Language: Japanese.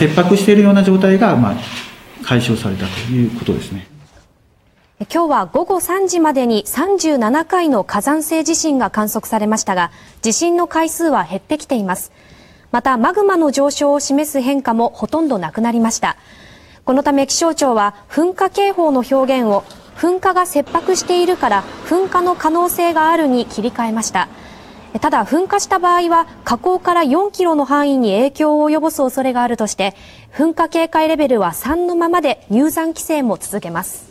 切迫しているような状態が、まあ、解消されたということですね。今日は午後3時までに37回の火山性地震が観測されましたが、地震の回数は減ってきています。また、マグマの上昇を示す変化もほとんどなくなりました。このため気象庁は噴火警報の表現を噴火が切迫しているから噴火の可能性があるに切り替えました。ただ噴火した場合は火口から4キロの範囲に影響を及ぼす恐れがあるとして噴火警戒レベルは3のままで入山規制も続けます。